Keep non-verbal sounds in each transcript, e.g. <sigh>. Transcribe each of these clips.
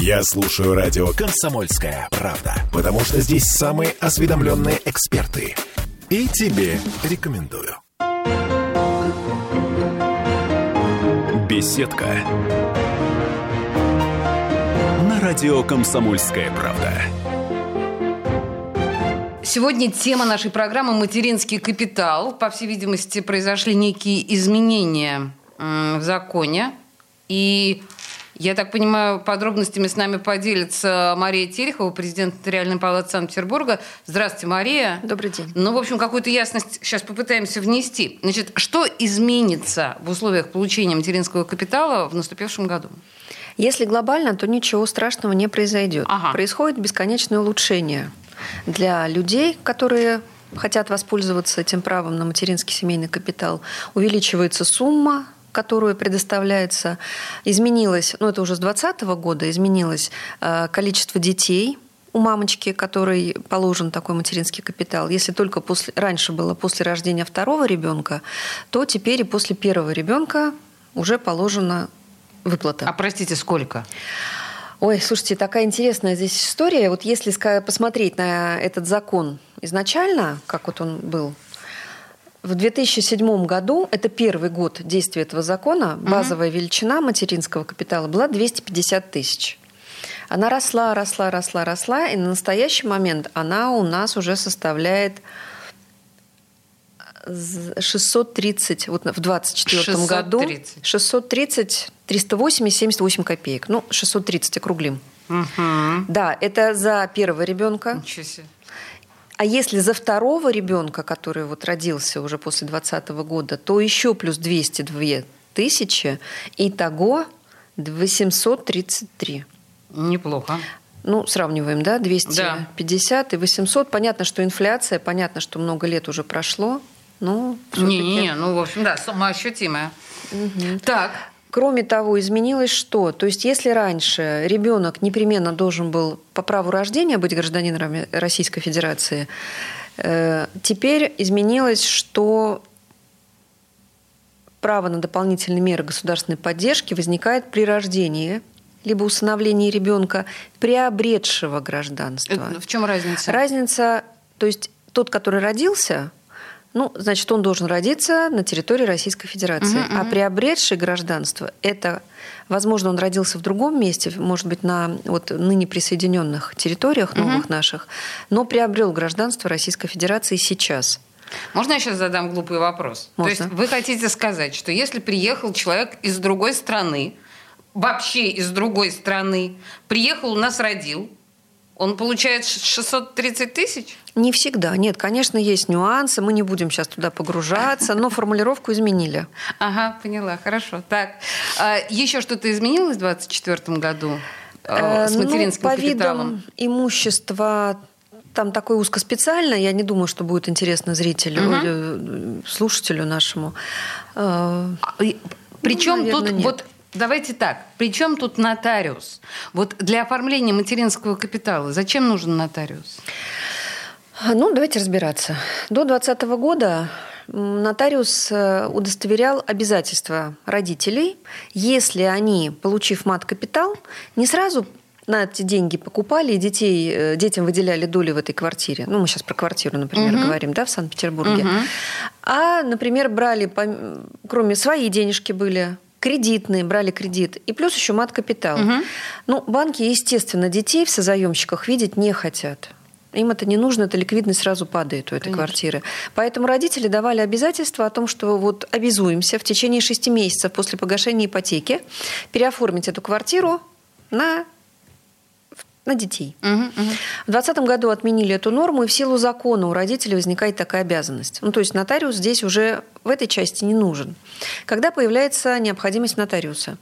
Я слушаю радио «Комсомольская правда», потому что здесь самые осведомленные эксперты. И тебе рекомендую. Беседка. На радио «Комсомольская правда». Сегодня тема нашей программы «Материнский капитал». По всей видимости, произошли некие изменения в законе. И я так понимаю, подробностями с нами поделится Мария Терехова, президент Нотариальной палаты Санкт-Петербурга. Здравствуйте, Мария. Добрый день. Ну, в общем, какую-то ясность сейчас попытаемся внести. Значит, что изменится в условиях получения материнского капитала в наступившем году? Если глобально, то ничего страшного не произойдет. Ага. Происходит бесконечное улучшение для людей, которые хотят воспользоваться этим правом на материнский семейный капитал. Увеличивается сумма которую предоставляется, изменилось, ну это уже с 2020 года, изменилось э, количество детей у мамочки, которой положен такой материнский капитал. Если только после, раньше было после рождения второго ребенка, то теперь и после первого ребенка уже положена выплата. А простите, сколько? Ой, слушайте, такая интересная здесь история. Вот если посмотреть на этот закон изначально, как вот он был в 2007 году, это первый год действия этого закона, базовая угу. величина материнского капитала была 250 тысяч. Она росла, росла, росла, росла, и на настоящий момент она у нас уже составляет 630, вот в 2024 году 630, 380, 78 копеек. Ну, 630 округлим. Угу. Да, это за первого ребенка. Ничего себе. А если за второго ребенка, который вот родился уже после 2020 года, то еще плюс 202 тысячи, и того 833. Неплохо. Ну, сравниваем, да, 250 да. и 800. Понятно, что инфляция, понятно, что много лет уже прошло. Ну, Не-не, ну, в общем, да, сумма ощутимая. Угу. Так. Кроме того, изменилось что? То есть, если раньше ребенок непременно должен был по праву рождения быть гражданином Российской Федерации, э, теперь изменилось, что право на дополнительные меры государственной поддержки возникает при рождении либо усыновлении ребенка, приобретшего гражданство. Э, в чем разница? Разница, то есть тот, который родился, ну, значит, он должен родиться на территории Российской Федерации. Угу, а приобретший гражданство – это, возможно, он родился в другом месте, может быть, на вот ныне присоединенных территориях новых угу. наших, но приобрел гражданство Российской Федерации сейчас. Можно я сейчас задам глупый вопрос? Можно. То есть вы хотите сказать, что если приехал человек из другой страны, вообще из другой страны, приехал, у нас родил, он получает 630 тысяч? Не всегда. Нет, конечно, есть нюансы. Мы не будем сейчас туда погружаться, но формулировку изменили. Ага, поняла. Хорошо. Так, а еще что-то изменилось в 2024 году э, с ну, материнским ну, по капиталом? Видам имущества там такое узкоспециальное, я не думаю, что будет интересно зрителю, угу. слушателю нашему. Э, Причем ну, тут нет. вот Давайте так. Причем тут нотариус? Вот для оформления материнского капитала зачем нужен нотариус? Ну, давайте разбираться. До 2020 года нотариус э, удостоверял обязательства родителей, если они, получив мат-капитал, не сразу на эти деньги покупали и детей, э, детям выделяли доли в этой квартире. Ну, мы сейчас про квартиру, например, угу. говорим, да, в Санкт-Петербурге. Угу. А, например, брали, кроме свои денежки были, кредитные, брали кредит, и плюс еще мат-капитал. Угу. Ну, банки, естественно, детей в созаемщиках видеть не хотят. Им это не нужно, это ликвидность сразу падает у этой Конечно. квартиры. Поэтому родители давали обязательство о том, что вот обязуемся в течение шести месяцев после погашения ипотеки переоформить эту квартиру на на детей. Угу, угу. В 2020 году отменили эту норму, и в силу закона у родителей возникает такая обязанность. Ну, то есть нотариус здесь уже в этой части не нужен. Когда появляется необходимость нотариуса?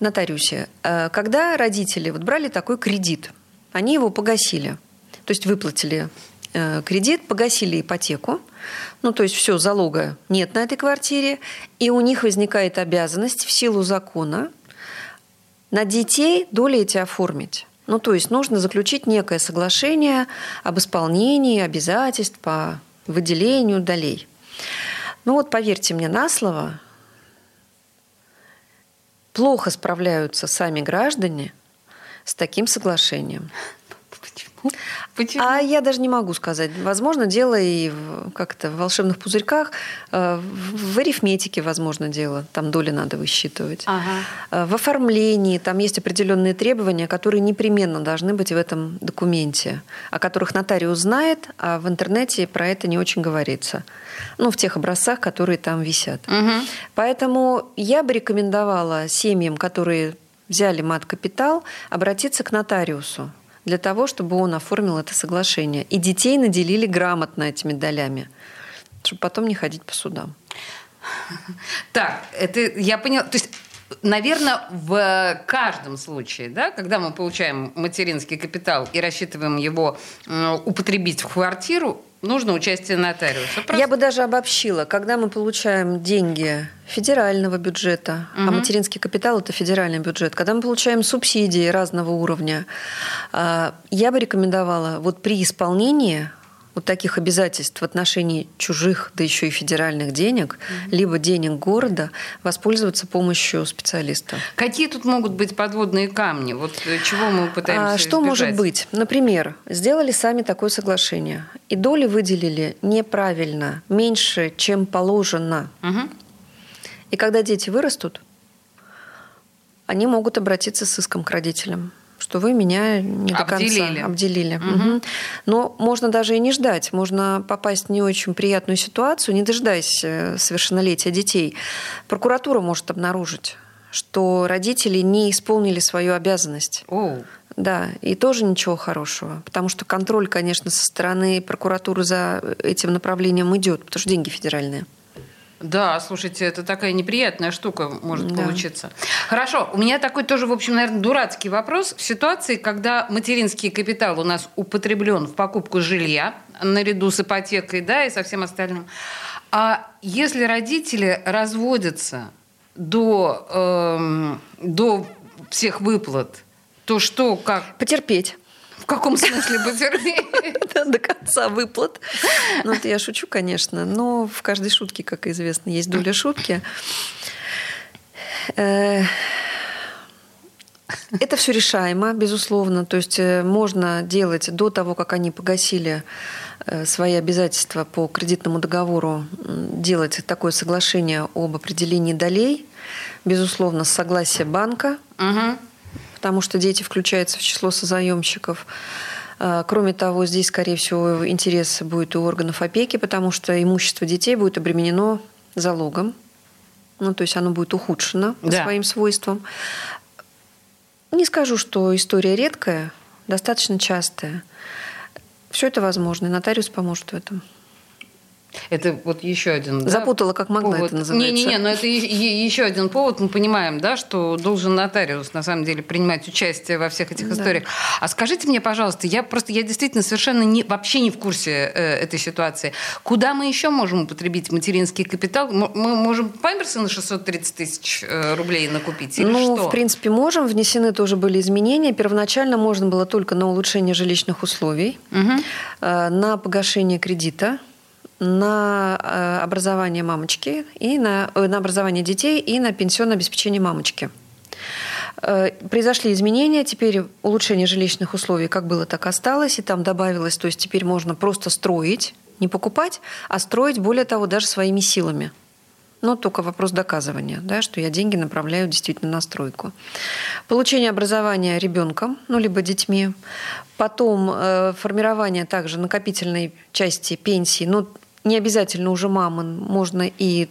нотариусе? Э, когда родители вот брали такой кредит, они его погасили, то есть выплатили э, кредит, погасили ипотеку, ну, то есть все, залога нет на этой квартире, и у них возникает обязанность в силу закона на детей доли эти оформить. Ну, то есть нужно заключить некое соглашение об исполнении обязательств по выделению долей. Ну вот поверьте мне на слово, плохо справляются сами граждане с таким соглашением. <laughs> Почему? А я даже не могу сказать. Возможно, дело и как-то в волшебных пузырьках, э, в арифметике, возможно, дело. Там доли надо высчитывать. Ага. Э, В оформлении там есть определенные требования, которые непременно должны быть в этом документе, о которых нотариус знает, а в интернете про это не очень говорится. Ну, в тех образцах, которые там висят. Мгм. Поэтому я бы рекомендовала семьям, которые взяли мат-капитал, обратиться к нотариусу для того, чтобы он оформил это соглашение. И детей наделили грамотно этими долями, чтобы потом не ходить по судам. Так, это я поняла. То есть, наверное, в каждом случае, да, когда мы получаем материнский капитал и рассчитываем его употребить в квартиру, нужно участие нотариуса. Просто- Я бы даже обобщила, когда мы получаем деньги федерального бюджета, а Мгм. материнский капитал это федеральный бюджет, когда мы получаем субсидии разного уровня, а, я бы рекомендовала вот при исполнении вот таких обязательств в отношении чужих, да еще и федеральных денег, либо денег города, воспользоваться помощью специалиста. Какие тут могут быть подводные камни? Вот э, чего мы пытаемся А что может быть? Например, сделали сами такое соглашение, и доли выделили неправильно, меньше, чем положено. Мгм. И когда дети вырастут, они могут обратиться с иском к родителям, что вы меня не до Обделили. конца обделили. Мгм. Но можно даже и не ждать. Можно попасть в не очень приятную ситуацию, не дожидаясь э, совершеннолетия детей. Прокуратура может обнаружить, что родители не исполнили свою обязанность. Оу. Да, и тоже ничего хорошего, потому что контроль, конечно, со стороны прокуратуры за этим направлением идет, потому что деньги федеральные. Да, слушайте, это такая неприятная штука может Да. получиться. Хорошо, у меня такой тоже, в общем, наверное, дурацкий вопрос. В ситуации, когда материнский капитал у нас употреблен в покупку жилья наряду с ипотекой, да, и со всем остальным, а если родители разводятся до, эм, до всех выплат, то что, как, Потерпеть. В каком смысле потерпеть? до конца выплат. Ну, это я шучу, конечно, но в каждой шутке, как известно, есть доля шутки. Э, Это все решаемо, безусловно. То есть э, можно делать до того, как они погасили э, свои обязательства по кредитному договору, делать такое соглашение об определении долей, безусловно, с согласия банка, Мгм. Потому что дети включаются в число созаемщиков. А, Кроме того, здесь, скорее всего, интерес будет у органов опеки, потому что имущество детей будет обременено залогом. Ну, то есть оно будет ухудшено Да. своим свойствам. Не скажу, что история редкая, достаточно частая. Все это возможно, и нотариус поможет в этом. Это вот еще один. да, Запутала, как могла повод. это называется. Не-не-не, но это е- е- еще один повод. Мы понимаем, да, что должен нотариус на самом деле принимать участие во всех этих Да. историях. А скажите мне, пожалуйста, я просто, я действительно совершенно не, вообще не в курсе э, этой ситуации. Куда мы еще можем употребить материнский капитал? Мы можем памперсы на 630 тысяч э, рублей накупить или ну, что? в принципе, можем. Внесены тоже были изменения. Первоначально можно было только на улучшение жилищных условий, Мгм. э, на погашение кредита, на э, образование мамочки и на, э, на образование детей и на пенсионное обеспечение мамочки. Э, Произошли изменения, теперь улучшение жилищных условий как было, так осталось, и там добавилось, то есть теперь можно просто строить, не покупать, а строить, более того, даже своими силами. Но только вопрос доказывания, да, что я деньги направляю действительно на стройку. Получение образования ребенком, ну, либо детьми. Потом э, формирование также накопительной части пенсии. Ну, не обязательно уже мамы, можно и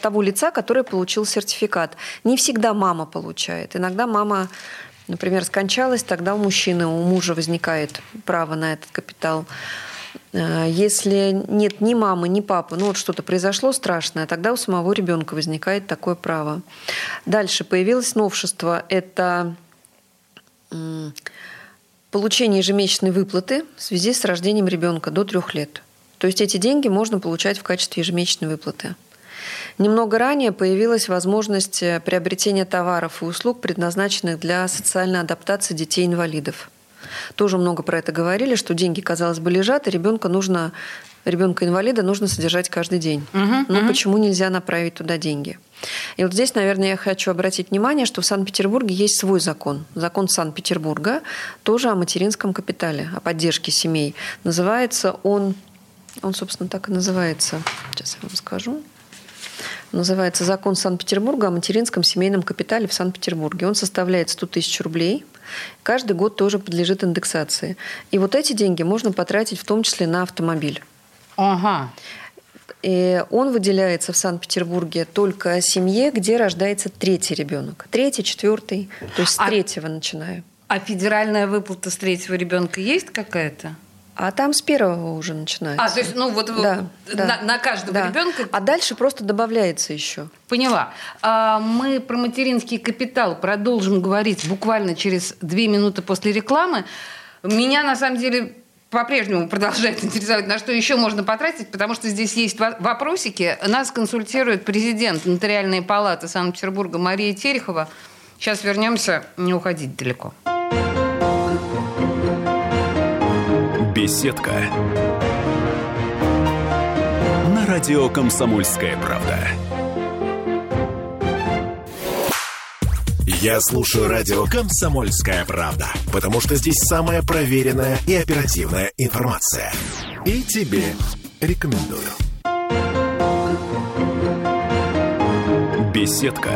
того лица, который получил сертификат. Не всегда мама получает. Иногда мама, например, скончалась, тогда у мужчины, у мужа возникает право на этот капитал. Э, Если нет ни мамы, ни папы, ну вот что-то произошло страшное, тогда у самого ребенка возникает такое право. Дальше появилось новшество. Это получение ежемесячной выплаты в связи с рождением ребенка до трех лет. То есть эти деньги можно получать в качестве ежемесячной выплаты. Немного ранее появилась возможность э, приобретения товаров и услуг, предназначенных для социальной адаптации детей-инвалидов. Тоже много про это говорили, что деньги, казалось бы, лежат, и ребенка нужно ребенка инвалида нужно содержать каждый день. Мгм, Но мгм. почему нельзя направить туда деньги? И вот здесь, наверное, я хочу обратить внимание, что в Санкт-Петербурге есть свой закон. Закон Санкт-Петербурга тоже о материнском капитале, о поддержке семей. Называется он, он, собственно, так и называется. Сейчас я вам скажу. Называется «Закон Санкт-Петербурга о материнском семейном капитале в Санкт-Петербурге». Он составляет 100 тысяч рублей. Каждый год тоже подлежит индексации. И вот эти деньги можно потратить в том числе на автомобиль. Ага. И он выделяется в Санкт-Петербурге только семье, где рождается третий ребенок. Третий, четвертый, то есть с А- третьего начинаю. А федеральная выплата с третьего ребенка есть какая-то? А там с первого уже начинается. А, то есть, ну вот Да, вот да. на, на каждого Да. ребенка А дальше просто добавляется еще. Поняла. А, мы про материнский капитал продолжим говорить буквально через две минуты после рекламы. Меня на самом деле по-прежнему продолжает интересовать, на что еще можно потратить, потому что здесь есть во- вопросики. Нас консультирует президент Нотариальной палаты Санкт-Петербурга Мария Терехова. Сейчас вернемся, не уходить далеко. Беседка. На радио «Комсомольская правда». Я слушаю радио «Комсомольская правда», потому что здесь самая проверенная и оперативная информация. И тебе рекомендую. Беседка.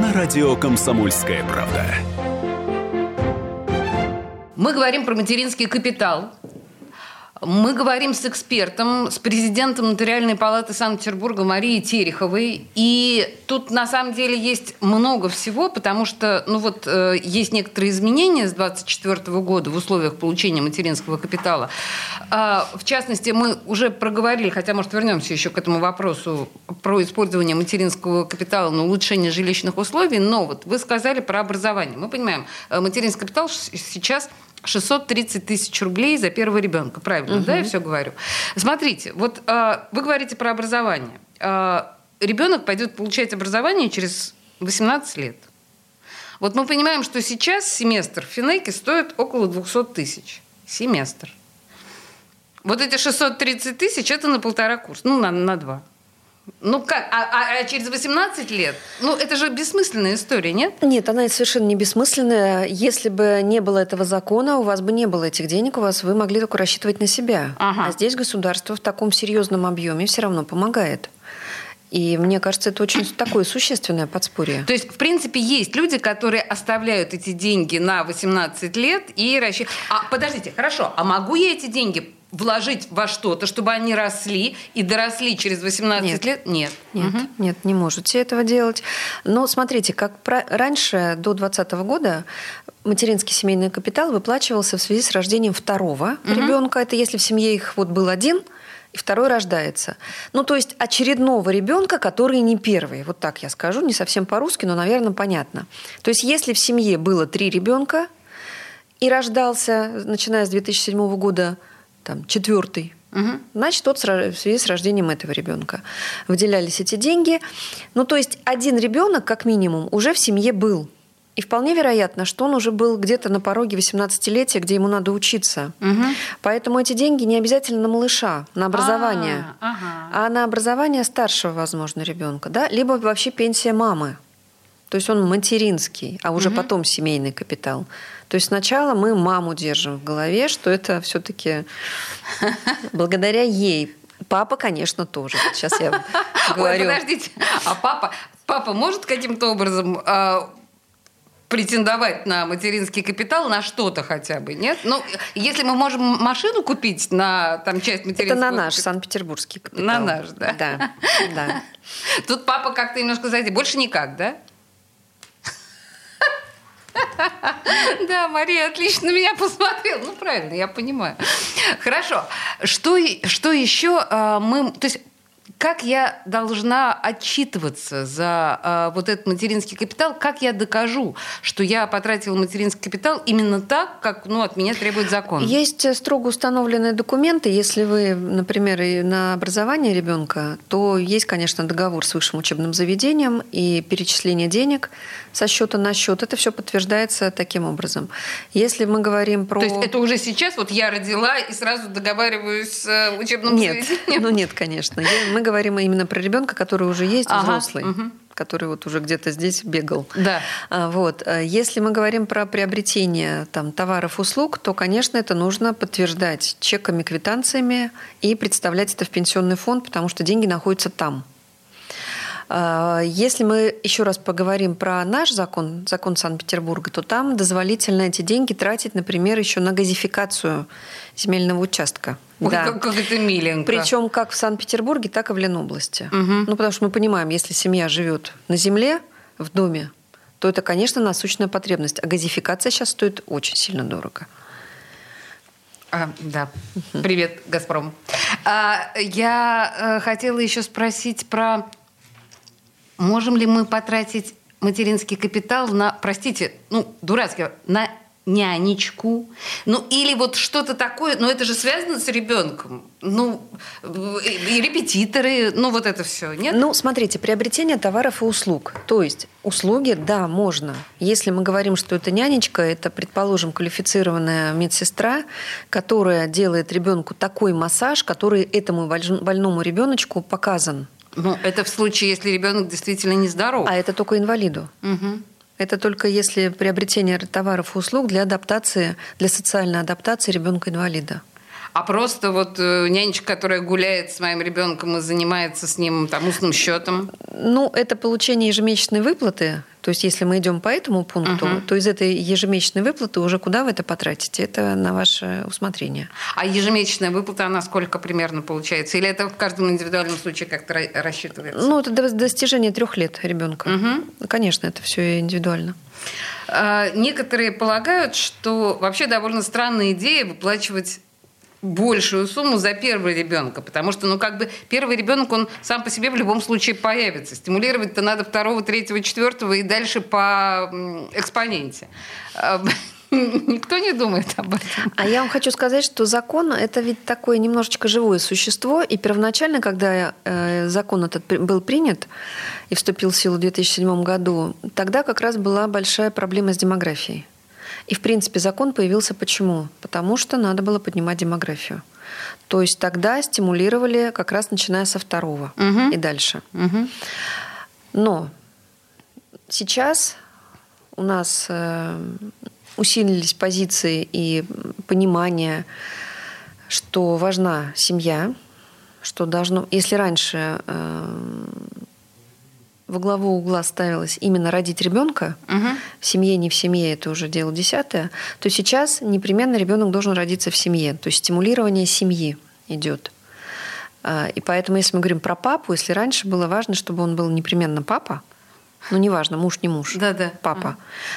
На радио «Комсомольская правда». Мы говорим про материнский капитал. Мы говорим с экспертом, с президентом Нотариальной палаты Санкт-Петербурга Марией Тереховой. И тут на самом деле есть много всего, потому что ну вот, э, есть некоторые изменения с 2024 года в условиях получения материнского капитала. А, в частности, мы уже проговорили, хотя, может, вернемся еще к этому вопросу про использование материнского капитала на улучшение жилищных условий. Но вот вы сказали про образование. Мы понимаем, э, материнский капитал сейчас 630 тысяч рублей за первого ребенка. Правильно, да, я все говорю? Смотрите, вот э, вы говорите про образование. Э, ребенок пойдет получать образование через 18 лет. Вот мы понимаем, что сейчас семестр в Финеке стоит около 200 тысяч. Семестр. Вот эти 630 тысяч это на полтора курса, ну, на, на два. Ну как, а, а- а через 18 лет? Ну, это же бессмысленная история, нет? Нет, она совершенно не бессмысленная. Если бы не было этого закона, у вас бы не было этих денег, у вас вы могли только рассчитывать на себя. Ага. А здесь государство в таком серьезном объеме все равно помогает. И мне кажется, это очень такое существенное подспорье. То есть, в принципе, есть люди, которые оставляют эти деньги на 18 лет и рассчитывают... А, подождите, хорошо, а могу я эти деньги вложить во что-то, чтобы они росли и доросли через 18 Нет. лет? Нет. Нет, нет, не можете этого делать. Но смотрите, как про- раньше, до 2020 года, материнский семейный капитал выплачивался в связи с рождением второго ребенка. Это если в семье их вот был один, и второй рождается. Ну, то есть очередного ребенка, который не первый. Вот так я скажу, не совсем по-русски, но, наверное, понятно. То есть если в семье было три ребенка и рождался, начиная с 2007 года, там, четвертый, Значит, тот в связи с рождением этого ребенка выделялись эти деньги. Ну, то есть один ребенок, как минимум, уже в семье был. И вполне вероятно, что он уже был где-то на пороге 18-летия, где ему надо учиться. Поэтому эти деньги не обязательно на малыша, на образование, А, ага. а на образование старшего, возможно, ребенка, да? либо вообще пенсия мамы. То есть он материнский, а уже потом семейный капитал. То есть сначала мы маму держим в голове, что это все-таки благодаря ей. Папа, конечно, тоже. Сейчас я Ой, говорю. подождите, а папа, папа может каким-то образом а, претендовать на материнский капитал на что-то хотя бы, нет? Ну, если мы можем машину купить на там часть Это материнского на наш санкт-петербургский капитал. На наш, да? Да, да. <laughs> Тут папа как-то немножко сзади. Больше никак, да? Да, Мария отлично меня посмотрела. Ну, правильно, я понимаю. Хорошо. Что, что еще а, мы... То есть как я должна отчитываться за а, вот этот материнский капитал? Как я докажу, что я потратила материнский капитал именно так, как ну, от меня требует закон? Есть э, строго установленные документы. Если вы, например, на образование ребенка, то есть, конечно, договор с высшим учебным заведением и перечисление денег со счета на счет. Это все подтверждается таким образом. Если мы говорим про... То есть это уже сейчас, вот я родила и сразу договариваюсь с э, учебным Нет, заведением? ну нет, конечно. Мы говорим именно про ребенка, который уже есть Ага, взрослый. мгм. который вот уже где-то здесь бегал. Да. А, Вот. А Если мы говорим про приобретение там, товаров, услуг, то, конечно, это нужно подтверждать чеками, квитанциями и представлять это в пенсионный фонд, потому что деньги находятся там. А, Если мы еще раз поговорим про наш закон, закон Санкт-Петербурга, то там дозволительно эти деньги тратить, например, еще на газификацию земельного участка. Ой, Да. как, как это миленько. Причем как в Санкт-Петербурге, так и в Ленобласти. Мгм. Ну, потому что мы понимаем, если семья живет на земле, в доме, то это, конечно, насущная потребность. А газификация сейчас стоит очень сильно дорого. А, да. Привет, Газпром. А, я э, хотела еще спросить про, можем ли мы потратить материнский капитал на, простите, ну, дурацкий, на нянечку, ну или вот что-то такое, но это же связано с ребенком, ну э, и репетиторы, ну вот это все, нет? Ну, смотрите, приобретение товаров и услуг. То есть услуги, да, можно. Если мы говорим, что это нянечка, это, предположим, квалифицированная медсестра, которая делает ребенку такой массаж, который этому больному ребеночку показан. Ну, это в случае, если ребенок действительно нездоров. А это только инвалиду. Мгм. Это только если приобретение товаров и услуг для адаптации, для социальной адаптации ребенка-инвалида. А просто вот э, нянечка, которая гуляет с моим ребенком и занимается с ним там устным счетом. Ну, это получение ежемесячной выплаты. То есть, если мы идем по этому пункту, Мгм. то из этой ежемесячной выплаты уже куда вы это потратите? Это на ваше усмотрение. А ежемесячная выплата, она сколько примерно получается? Или это в каждом индивидуальном случае как-то ра- рассчитывается? Ну, это до достижения трех лет ребенка. Мгм. Конечно, это все индивидуально. А, Некоторые полагают, что вообще довольно странная идея выплачивать большую сумму за первого ребенка, потому что, ну, как бы первый ребенок, он сам по себе в любом случае появится. Стимулировать-то надо второго, третьего, четвертого и дальше по экспоненте. А, <laughs> Никто не думает об этом. А я вам хочу сказать, что закон – это ведь такое немножечко живое существо. И первоначально, когда э, закон этот был принят и вступил в силу в 2007 году, тогда как раз была большая проблема с демографией. И, в принципе, закон появился почему? Потому что надо было поднимать демографию. То есть тогда стимулировали как раз начиная со второго Мгм. и дальше. Мгм. Но сейчас у нас э, усилились позиции и понимание, что важна семья, что должно, если раньше э, во главу угла ставилось именно родить ребенка, Мгм. в семье, не в семье, это уже дело десятое, то сейчас непременно ребенок должен родиться в семье. То есть стимулирование семьи идет. А, И поэтому, если мы говорим про папу, если раньше было важно, чтобы он был непременно папа, ну, неважно, муж, не муж, Да-да. папа,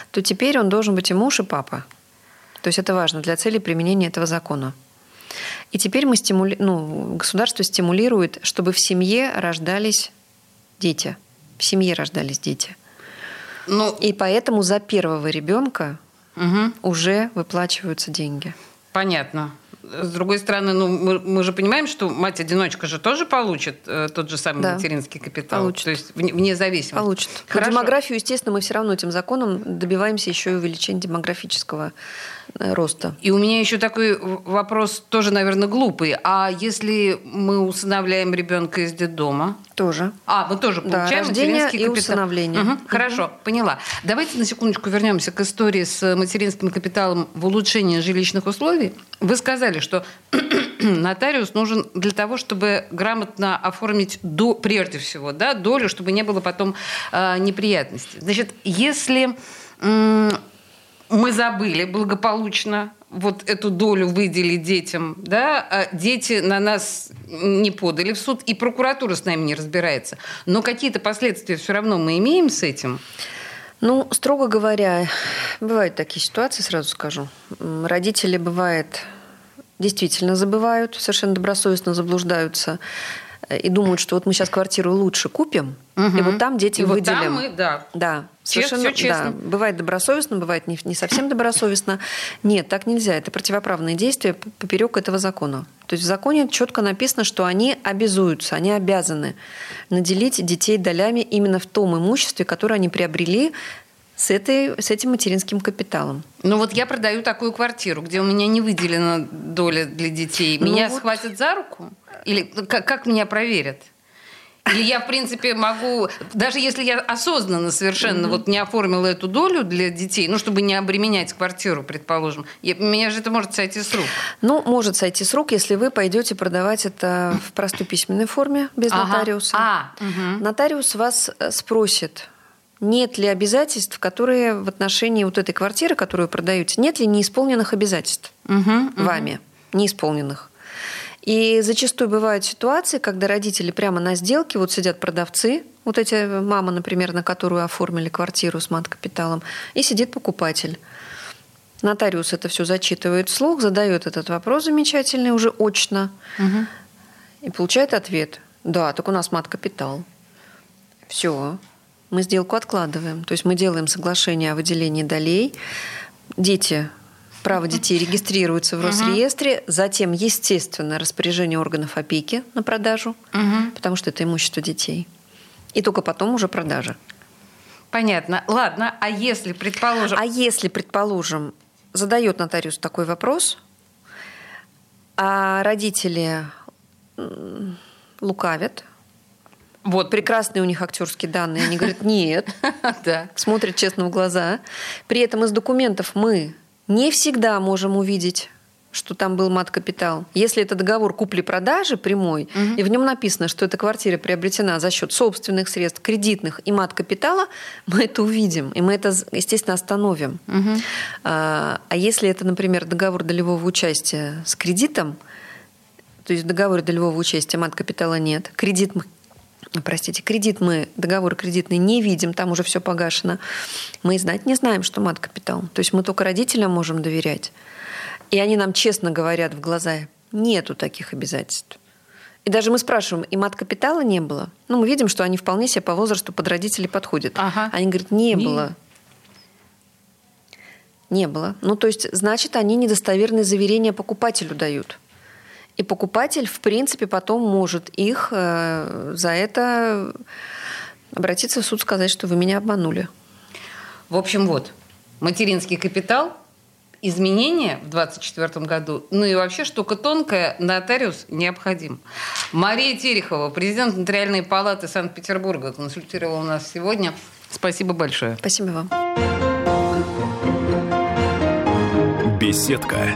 то теперь он должен быть и муж, и папа. То есть это важно для цели применения этого закона. И теперь мы стимули... ну, государство стимулирует, чтобы в семье рождались дети. В семье рождались дети. Ну, И поэтому за первого ребенка мгм. уже выплачиваются деньги. Понятно. С другой стороны, ну, мы, мы же понимаем, что мать-одиночка же тоже получит э, тот же самый Да. материнский капитал. Получит. То есть вне, вне зависимости. Получат. Но Хорошо. демографию, естественно, мы все равно этим законом добиваемся еще и увеличения демографического э, роста. И у меня еще такой вопрос, тоже, наверное, глупый. А если мы усыновляем ребенка из детдома? Тоже. А, мы тоже Да, получаем рождение материнский и капитал. усыновление. Мгм, Мгм. Хорошо, поняла. Давайте на секундочку вернемся к истории с материнским капиталом в улучшении жилищных условий. Вы сказали, что <clears throat> нотариус нужен для того, чтобы грамотно оформить до, прежде всего, да, долю, чтобы не было потом э, неприятностей. Значит, если м, мы забыли благополучно вот эту долю выделить детям, да, а дети на нас не подали в суд, и прокуратура с нами не разбирается. Но какие-то последствия все равно мы имеем с этим. Ну, строго говоря, бывают такие ситуации, сразу скажу. Родители, бывает, действительно забывают, совершенно добросовестно заблуждаются э, и думают, что вот мы сейчас квартиру лучше купим, и Мгм. вот там детям И вот выделим. там мы, да. Да, совершенно, всё честно. да. Бывает добросовестно, бывает не, не совсем добросовестно. Нет, так нельзя. Это противоправные действия поперек этого закона. То есть в законе четко написано, что они обязуются, они обязаны наделить детей долями именно в том имуществе, которое они приобрели с, этой, с этим материнским капиталом. Ну вот я продаю такую квартиру, где у меня не выделена доля для детей. Ну Меня вот. схватят за руку? Или как, как меня проверят? Или я, в принципе, могу, даже если я осознанно совершенно mm-hmm. вот не оформила эту долю для детей, ну, чтобы не обременять квартиру, предположим, я, меня же это может сойти с рук. Ну, может сойти с рук, если вы пойдете продавать это в простой письменной форме, без ага. нотариуса. А, угу. Нотариус вас э, спросит, нет ли обязательств, которые в отношении вот этой квартиры, которую продаете, нет ли неисполненных обязательств угу, вами, угу. неисполненных. И зачастую бывают ситуации, когда родители прямо на сделке, вот сидят продавцы, вот эти мама, например, на которую оформили квартиру с мат-капиталом, и сидит покупатель. Нотариус это все зачитывает вслух, задает этот вопрос замечательный уже очно, угу. и получает ответ. Да, так у нас мат-капитал. Все, мы сделку откладываем. То есть мы делаем соглашение о выделении долей. Дети право детей регистрируется в Росреестре, затем, естественно, распоряжение органов опеки на продажу, потому что это имущество детей. И только потом уже продажа. Понятно. Ладно, а если, предположим... А если, предположим, задает нотариус такой вопрос, а родители лукавят, вот. Прекрасные у них актерские данные. Они говорят, нет. <laughs> да. Смотрят честно в глаза. При этом из документов мы не всегда можем увидеть что там был мат-капитал. Если это договор купли-продажи прямой, угу. и в нем написано, что эта квартира приобретена за счет собственных средств, кредитных и мат-капитала, <laughs> мы это увидим, и мы это, естественно, остановим. Угу. А, а если это, например, договор долевого участия с кредитом, то есть в договоре долевого участия мат-капитала нет, кредит мы простите, кредит мы, договор кредитный не видим, там уже все погашено. Мы и знать не знаем, что мат-капитал. То есть мы только родителям можем доверять. И они нам честно говорят в глаза, нету таких обязательств. И даже мы спрашиваем, и мат-капитала не было? Ну, мы видим, что они вполне себе по возрасту под родителей подходят. Ага. Они говорят, не, не было. Не было. Ну, то есть, значит, они недостоверные заверения покупателю дают. И покупатель, в принципе, потом может их э, за это обратиться в суд, сказать, что вы меня обманули. В общем, вот, материнский капитал, изменения в 2024 году, ну и вообще штука тонкая, нотариус необходим. Мария Терехова, президент Нотариальной палаты Санкт-Петербурга, консультировала нас сегодня. Спасибо большое. Спасибо вам. Беседка